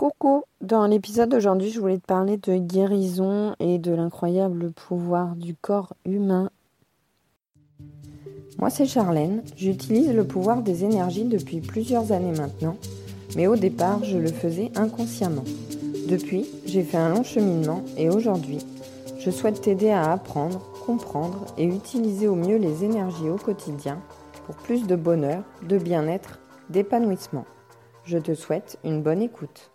Coucou, dans l'épisode d'aujourd'hui, je voulais te parler de guérison et de l'incroyable pouvoir du corps humain. Moi, c'est Charlène. J'utilise le pouvoir des énergies depuis plusieurs années maintenant, mais au départ, je le faisais inconsciemment. Depuis, j'ai fait un long cheminement et aujourd'hui, je souhaite t'aider à apprendre, comprendre et utiliser au mieux les énergies au quotidien pour plus de bonheur, de bien-être, d'épanouissement. Je te souhaite une bonne écoute.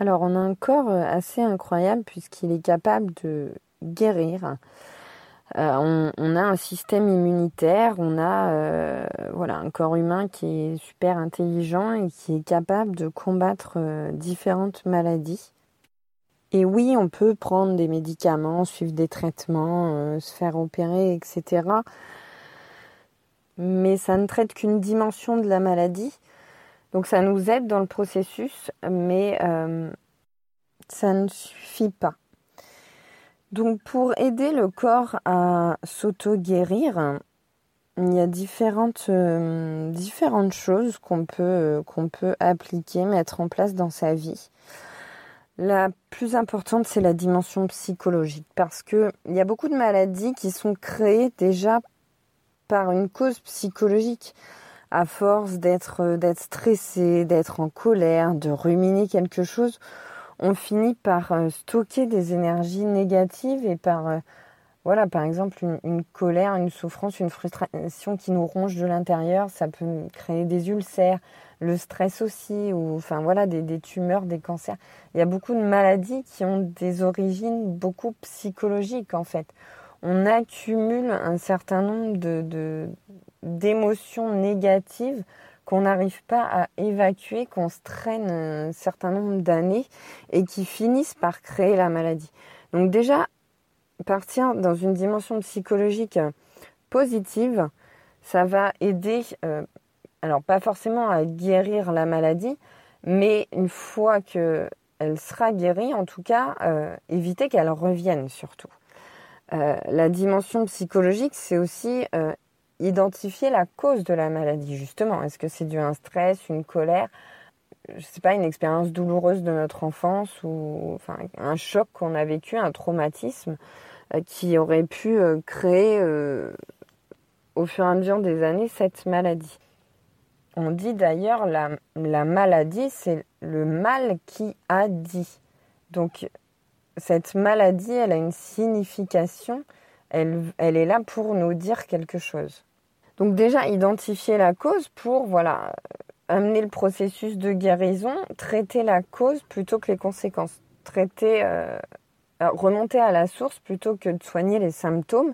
Alors, on a un corps euh, assez incroyable puisqu'il est capable de guérir. Euh, on, a un système immunitaire, on a euh, voilà, un corps humain qui est super intelligent et qui est capable de combattre différentes maladies. Et oui, on peut prendre des médicaments, suivre des traitements, se faire opérer, etc. Mais ça ne traite qu'une dimension de la maladie. Donc ça nous aide dans le processus, mais euh, ça ne suffit pas. Donc pour aider le corps à s'auto-guérir, il y a différentes, euh, différentes choses qu'on peut, qu'on peut appliquer, mettre en place dans sa vie. La plus importante, c'est la dimension psychologique, parce qu'il y a beaucoup de maladies qui sont créées déjà par une cause psychologique à force d'être euh, d'être stressé, d'être en colère, de ruminer quelque chose, on finit par euh, stocker des énergies négatives et par euh, voilà, par exemple, une, colère, une souffrance, une frustration qui nous ronge de l'intérieur, ça peut créer des ulcères, le stress aussi, ou enfin voilà, des, des, tumeurs, des cancers. Il y a beaucoup de maladies qui ont des origines beaucoup psychologiques en fait. On accumule un certain nombre de, d'émotions négatives qu'on n'arrive pas à évacuer, qu'on se traîne un certain nombre d'années et qui finissent par créer la maladie. Donc déjà, partir dans une dimension psychologique positive, ça va aider, euh, alors pas forcément à guérir la maladie, mais une fois qu'elle sera guérie, en tout cas, euh, éviter qu'elle revienne surtout. Euh, la dimension psychologique, c'est aussi identifier la cause de la maladie, justement. Est-ce que c'est dû à un stress, une colère, je sais pas, une expérience douloureuse de notre enfance ou enfin, un choc qu'on a vécu, un traumatisme euh, qui aurait pu euh, créer euh, au fur et à mesure des années cette maladie. On dit d'ailleurs la, la maladie, c'est le mal qui a dit. Donc cette maladie, elle a une signification, elle est là pour nous dire quelque chose. Donc déjà identifier la cause pour voilà amener le processus de guérison, traiter la cause plutôt que les conséquences, traiter euh, remonter à la source plutôt que de soigner les symptômes,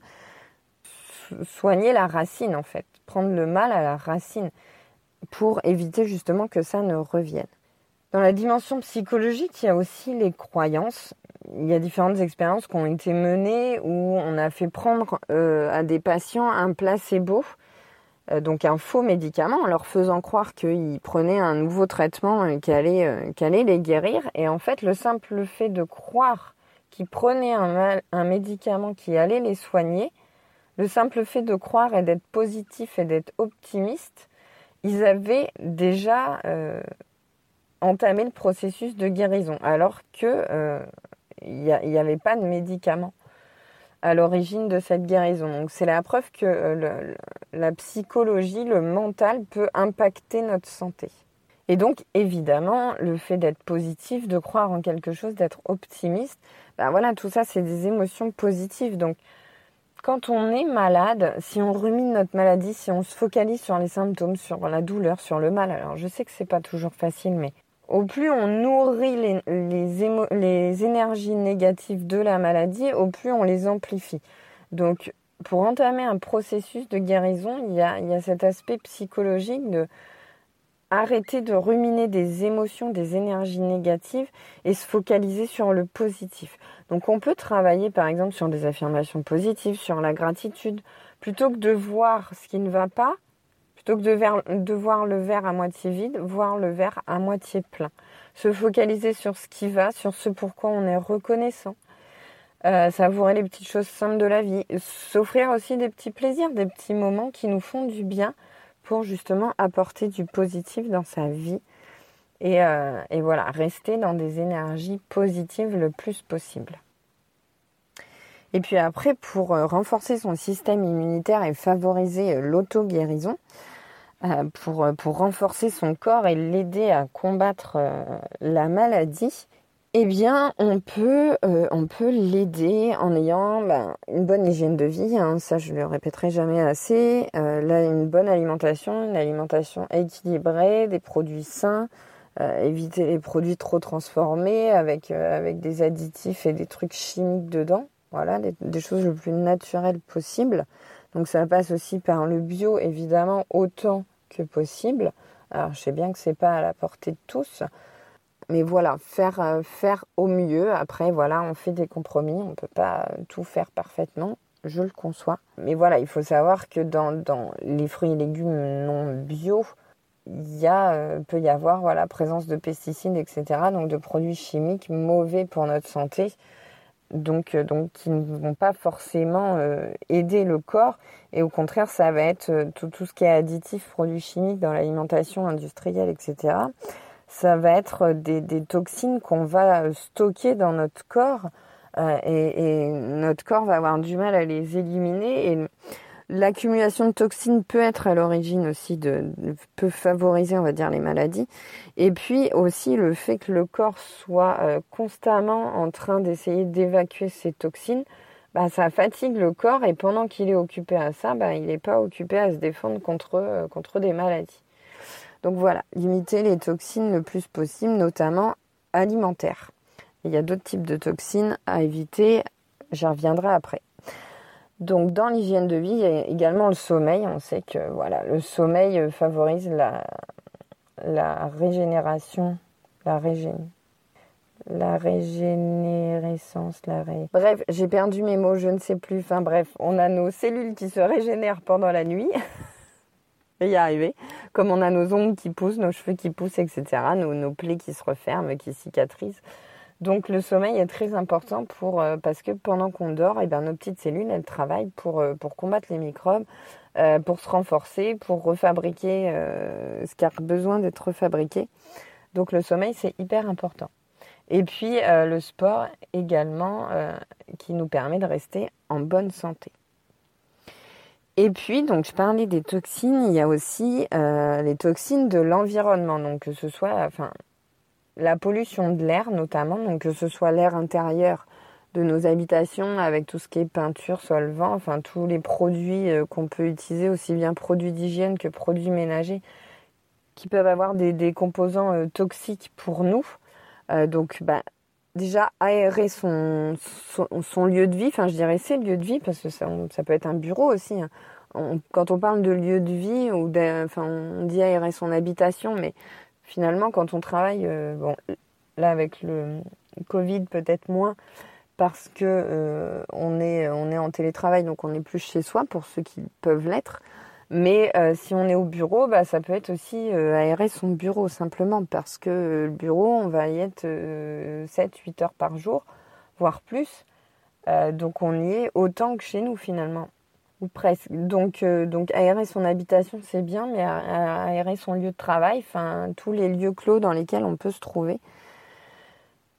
soigner la racine en fait, prendre le mal à la racine pour éviter justement que ça ne revienne. Dans la dimension psychologique, il y a aussi les croyances. Il y a différentes expériences qui ont été menées où on a fait prendre euh, à des patients un placebo euh, donc un faux médicament en leur faisant croire qu'ils prenaient un nouveau traitement euh, qui allait, euh, les guérir. Et en fait, le simple fait de croire qu'ils prenaient un, médicament qui allait les soigner, le simple fait de croire et d'être positif et d'être optimiste, ils avaient déjà entamé le processus de guérison, alors que il n'y avait pas de médicament à l'origine de cette guérison. Donc c'est la preuve que euh, la psychologie, le mental peut impacter notre santé. Et donc évidemment, le fait d'être positif, de croire en quelque chose, d'être optimiste, ben voilà, tout ça c'est des émotions positives. Donc quand on est malade, si on rumine notre maladie, si on se focalise sur les symptômes, sur la douleur, sur le mal, alors je sais que c'est pas toujours facile, mais au plus on nourrit les, énergies négatives de la maladie, au plus on les amplifie. Donc, pour entamer un processus de guérison, il y a, il y a cet aspect psychologique de arrêter de ruminer des émotions, des énergies négatives et se focaliser sur le positif. Donc on peut travailler par exemple sur des affirmations positives, sur la gratitude, plutôt que de voir ce qui ne va pas, Plutôt que de, voir le verre à moitié vide, voir le verre à moitié plein. Se focaliser sur ce qui va, sur ce pourquoi on est reconnaissant. Euh, savourer les petites choses simples de la vie. S'offrir aussi des petits plaisirs, des petits moments qui nous font du bien pour justement apporter du positif dans sa vie et, euh, et voilà, rester dans des énergies positives le plus possible. Et puis après, pour euh, renforcer son système immunitaire et favoriser euh, l'auto-guérison, pour, pour renforcer son corps et l'aider à combattre la maladie, eh bien, on peut, euh, peut l'aider en ayant ben, une bonne hygiène de vie. Hein, ça, je le répéterai jamais assez. Euh, là, une bonne alimentation, une alimentation équilibrée, des produits sains, euh, éviter les produits trop transformés avec avec des additifs et des trucs chimiques dedans. Voilà, des, des, choses le plus naturelles possible. Donc, ça passe aussi par le bio, évidemment, autant que possible. Alors, je sais bien que c'est pas à la portée de tous mais voilà, faire, euh, faire au mieux. Après, voilà, on fait des compromis, on ne peut pas tout faire parfaitement, je le conçois. Mais voilà, il faut savoir que dans, dans les fruits et légumes non bio, il euh, peut y avoir voilà, présence de pesticides, etc., donc de produits chimiques mauvais pour notre santé, donc, euh, donc qui ne vont pas forcément aider le corps. Et au contraire, ça va être tout, tout ce qui est additif, produits chimiques dans l'alimentation industrielle, etc ça va être des, toxines qu'on va stocker dans notre corps. Euh, et, notre corps va avoir du mal à les éliminer. Et l'accumulation de toxines peut être à l'origine aussi de peut favoriser on va dire les maladies et puis aussi le fait que le corps soit euh, constamment en train d'essayer d'évacuer ces toxines bah, ça fatigue le corps et pendant qu'il est occupé à ça bah, il n'est pas occupé à se défendre contre, euh, contre des maladies donc voilà, limiter les toxines le plus possible, notamment alimentaires. Il y a d'autres types de toxines à éviter, j'y reviendrai après. Donc dans l'hygiène de vie, il y a également le sommeil. On sait que voilà, le sommeil favorise la, régénération, la la régénérescence, la ré... Bref, j'ai perdu mes mots, je ne sais plus. Enfin bref, on a nos cellules qui se régénèrent pendant la nuit. y arriver. Comme on a nos ongles qui poussent, nos cheveux qui poussent, etc. Nos plaies qui se referment, qui cicatrisent. Donc le sommeil est très important pour euh, parce que pendant qu'on dort, et eh bien, nos petites cellules elles travaillent pour, euh, pour combattre les microbes, euh, pour se renforcer, pour refabriquer ce qui a besoin d'être refabriqué. Donc le sommeil c'est hyper important. Et puis le sport également qui nous permet de rester en bonne santé. Et puis, donc, je parlais des toxines, il y a aussi les toxines de l'environnement, donc que ce soit, enfin, la pollution de l'air notamment, donc que ce soit l'air intérieur de nos habitations avec tout ce qui est peinture, solvant, enfin tous les produits euh, qu'on peut utiliser, aussi bien produits d'hygiène que produits ménagers, qui peuvent avoir des, des composants euh, toxiques pour nous. donc, bah, déjà aérer son, son, lieu de vie, enfin je dirais ses lieux de vie, parce que ça, ça peut être un bureau aussi. Hein. quand on parle de lieu de vie, ou enfin, on dit aérer son habitation, mais finalement quand on travaille, euh, bon, là avec le Covid peut-être moins, parce que euh, on, est, on est en télétravail, donc on n'est plus chez soi pour ceux qui peuvent l'être. Mais euh, si on est au bureau, bah, ça peut être aussi aérer son bureau simplement parce que le bureau, on va y être 7-8 heures par jour, voire plus. donc on y est autant que chez nous finalement, presque. Donc, donc aérer son habitation, c'est bien, mais aérer son lieu de travail, enfin tous les lieux clos dans lesquels on peut se trouver,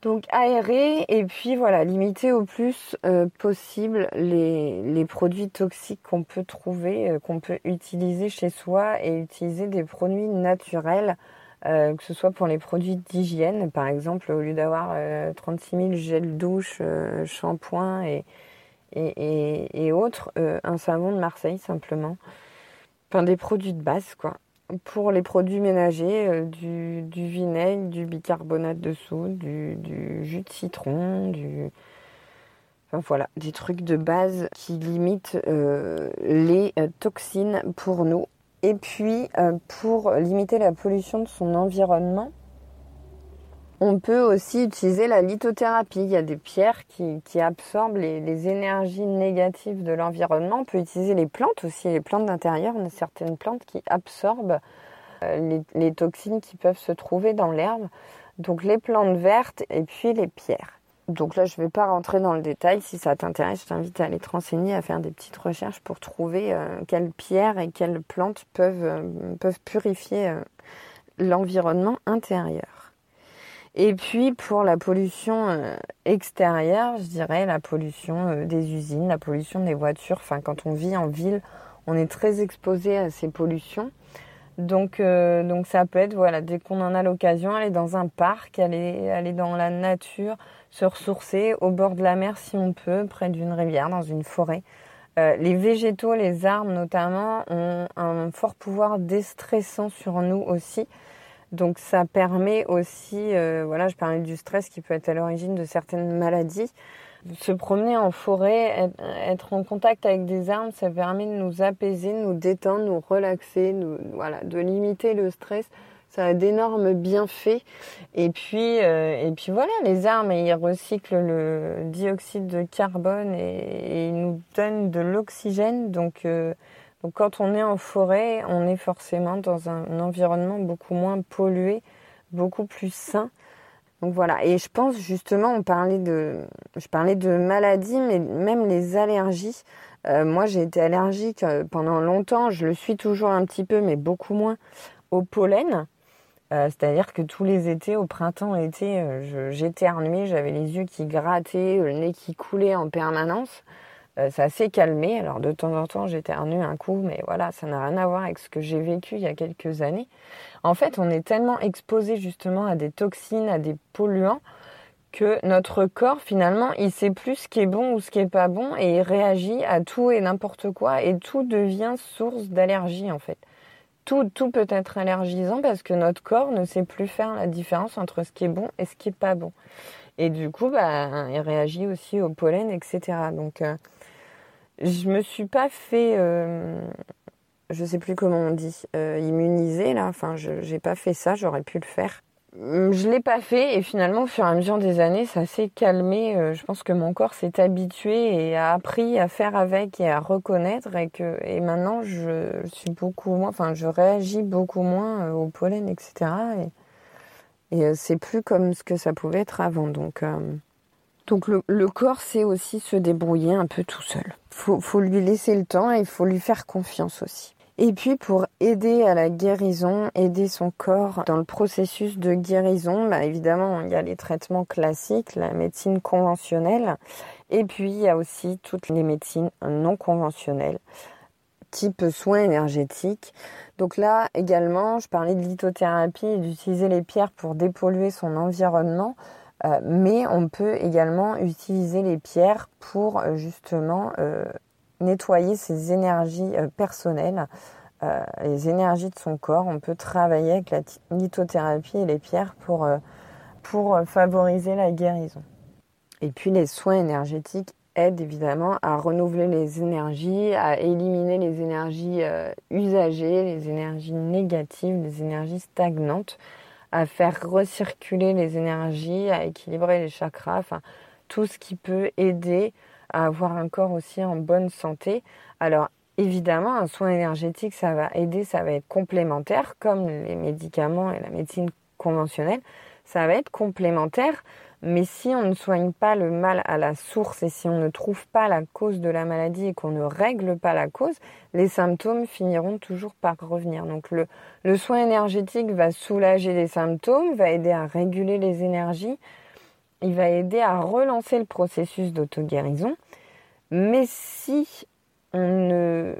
donc aérer et puis voilà, limiter au plus euh, possible les, produits toxiques qu'on peut trouver, euh, qu'on peut utiliser chez soi et utiliser des produits naturels, euh, que ce soit pour les produits d'hygiène, par exemple, au lieu d'avoir 36 000 gels douche, shampoing et, et, autres, un savon de Marseille simplement. Enfin des produits de base quoi pour les produits ménagers, euh, du, du, vinaigre, du bicarbonate de soude, du, jus de citron, du... Enfin voilà, des trucs de base qui limitent euh, les euh, toxines pour nous. Et puis, pour limiter la pollution de son environnement, on peut aussi utiliser la lithothérapie. Il y a des pierres qui, absorbent les, énergies négatives de l'environnement. On peut utiliser les plantes aussi, les plantes d'intérieur. On a certaines plantes qui absorbent euh, les, toxines qui peuvent se trouver dans l'herbe. Donc les plantes vertes et puis les pierres. Donc là, je ne vais pas rentrer dans le détail. Si ça t'intéresse, je t'invite à aller te renseigner, à faire des petites recherches pour trouver euh, quelles pierres et quelles plantes peuvent, euh, purifier l'environnement intérieur. Et puis pour la pollution extérieure, je dirais la pollution des usines, la pollution des voitures. Enfin, quand on vit en ville, on est très exposé à ces pollutions. Donc, donc ça peut être, voilà, dès qu'on en a l'occasion, aller dans un parc, aller, aller dans la nature, se ressourcer au bord de la mer si on peut, près d'une rivière, dans une forêt. Euh, les végétaux, les arbres notamment, ont un fort pouvoir déstressant sur nous aussi. Donc ça permet aussi, euh, voilà, je parlais du stress qui peut être à l'origine de certaines maladies. Se promener en forêt, être en contact avec des arbres, ça permet de nous apaiser, de nous détendre, de nous relaxer, voilà, de limiter le stress ça a d'énormes bienfaits. Et puis, euh, et puis voilà, les arbres, ils recyclent le dioxyde de carbone et, ils nous donnent de l'oxygène. Donc, euh, donc quand on est en forêt, on est forcément dans un, environnement beaucoup moins pollué, beaucoup plus sain. Donc voilà, et je pense justement, je parlais de maladies, mais même les allergies. Euh, moi, j'ai été allergique pendant longtemps, je le suis toujours un petit peu, mais beaucoup moins au pollen. Euh, c'est-à-dire que tous les étés, au printemps, été, euh, j'éternuais, j'avais les yeux qui grattaient, le nez qui coulait en permanence. Euh, ça s'est calmé. Alors de temps en temps, j'éternue un coup, mais voilà, ça n'a rien à voir avec ce que j'ai vécu il y a quelques années. En fait, on est tellement exposé justement à des toxines, à des polluants, que notre corps, finalement, il sait plus ce qui est bon ou ce qui est pas bon et il réagit à tout et n'importe quoi et tout devient source d'allergie en fait tout, tout peut être allergisant parce que notre corps ne sait plus faire la différence entre ce qui est bon et ce qui est pas bon. Et du coup, bah, il réagit aussi au pollen, etc. Donc, euh, je me suis pas fait, euh, je sais plus comment on dit, euh, immuniser là. Enfin, je n'ai pas fait ça. J'aurais pu le faire. Hum, je l'ai pas fait et finalement au fur et à mesure des années ça s'est calmé. Euh, je pense que mon corps s'est habitué et a appris à faire avec et à reconnaître et que et maintenant je suis beaucoup moins, enfin je réagis beaucoup moins euh, au pollen etc. Et, c'est plus comme ce que ça pouvait être avant donc. Donc le, corps sait aussi se débrouiller un peu tout seul. Faut, faut lui laisser le temps et il faut lui faire confiance aussi. Et puis pour aider à la guérison, aider son corps dans le processus de guérison, bah évidemment il y a les traitements classiques, la médecine conventionnelle, et puis il y a aussi toutes les médecines non conventionnelles, type soins énergétiques. Donc là également, je parlais de lithothérapie et d'utiliser les pierres pour dépolluer son environnement. Euh, mais on peut également utiliser les pierres pour euh, justement euh, nettoyer ses énergies personnelles, les énergies de son corps. On peut travailler avec la lithothérapie et les pierres pour, pour favoriser la guérison. Et puis les soins énergétiques aident évidemment à renouveler les énergies, à éliminer les énergies usagées, les énergies négatives, les énergies stagnantes, à faire recirculer les énergies, à équilibrer les chakras, enfin tout ce qui peut aider à avoir un corps aussi en bonne santé. Alors évidemment, un soin énergétique, ça va aider, ça va être complémentaire, comme les médicaments et la médecine conventionnelle, ça va être complémentaire. Mais si on ne soigne pas le mal à la source et si on ne trouve pas la cause de la maladie et qu'on ne règle pas la cause, les symptômes finiront toujours par revenir. Donc le, soin énergétique va soulager les symptômes, va aider à réguler les énergies, il va aider à relancer le processus d'auto-guérison. Mais si on ne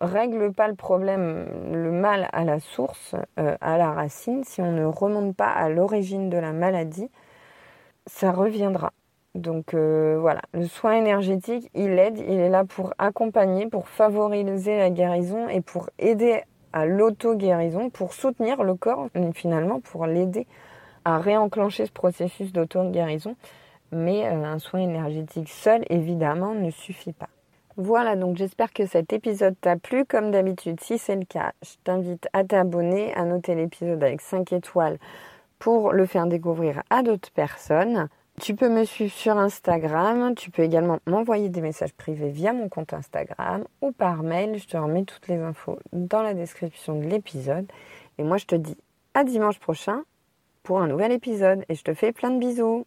règle pas le problème, le mal à la source, euh, à la racine, si on ne remonte pas à l'origine de la maladie, ça reviendra. Donc euh, voilà, le soin énergétique, il aide, il est là pour accompagner, pour favoriser la guérison et pour aider à l'auto-guérison, pour soutenir le corps, finalement, pour l'aider à réenclencher ce processus d'auto-guérison. Mais euh, un soin énergétique seul, évidemment, ne suffit pas. Voilà, donc j'espère que cet épisode t'a plu. Comme d'habitude, si c'est le cas, je t'invite à t'abonner, à noter l'épisode avec 5 étoiles pour le faire découvrir à d'autres personnes. Tu peux me suivre sur Instagram, tu peux également m'envoyer des messages privés via mon compte Instagram ou par mail. Je te remets toutes les infos dans la description de l'épisode. Et moi, je te dis à dimanche prochain pour un nouvel épisode et je te fais plein de bisous.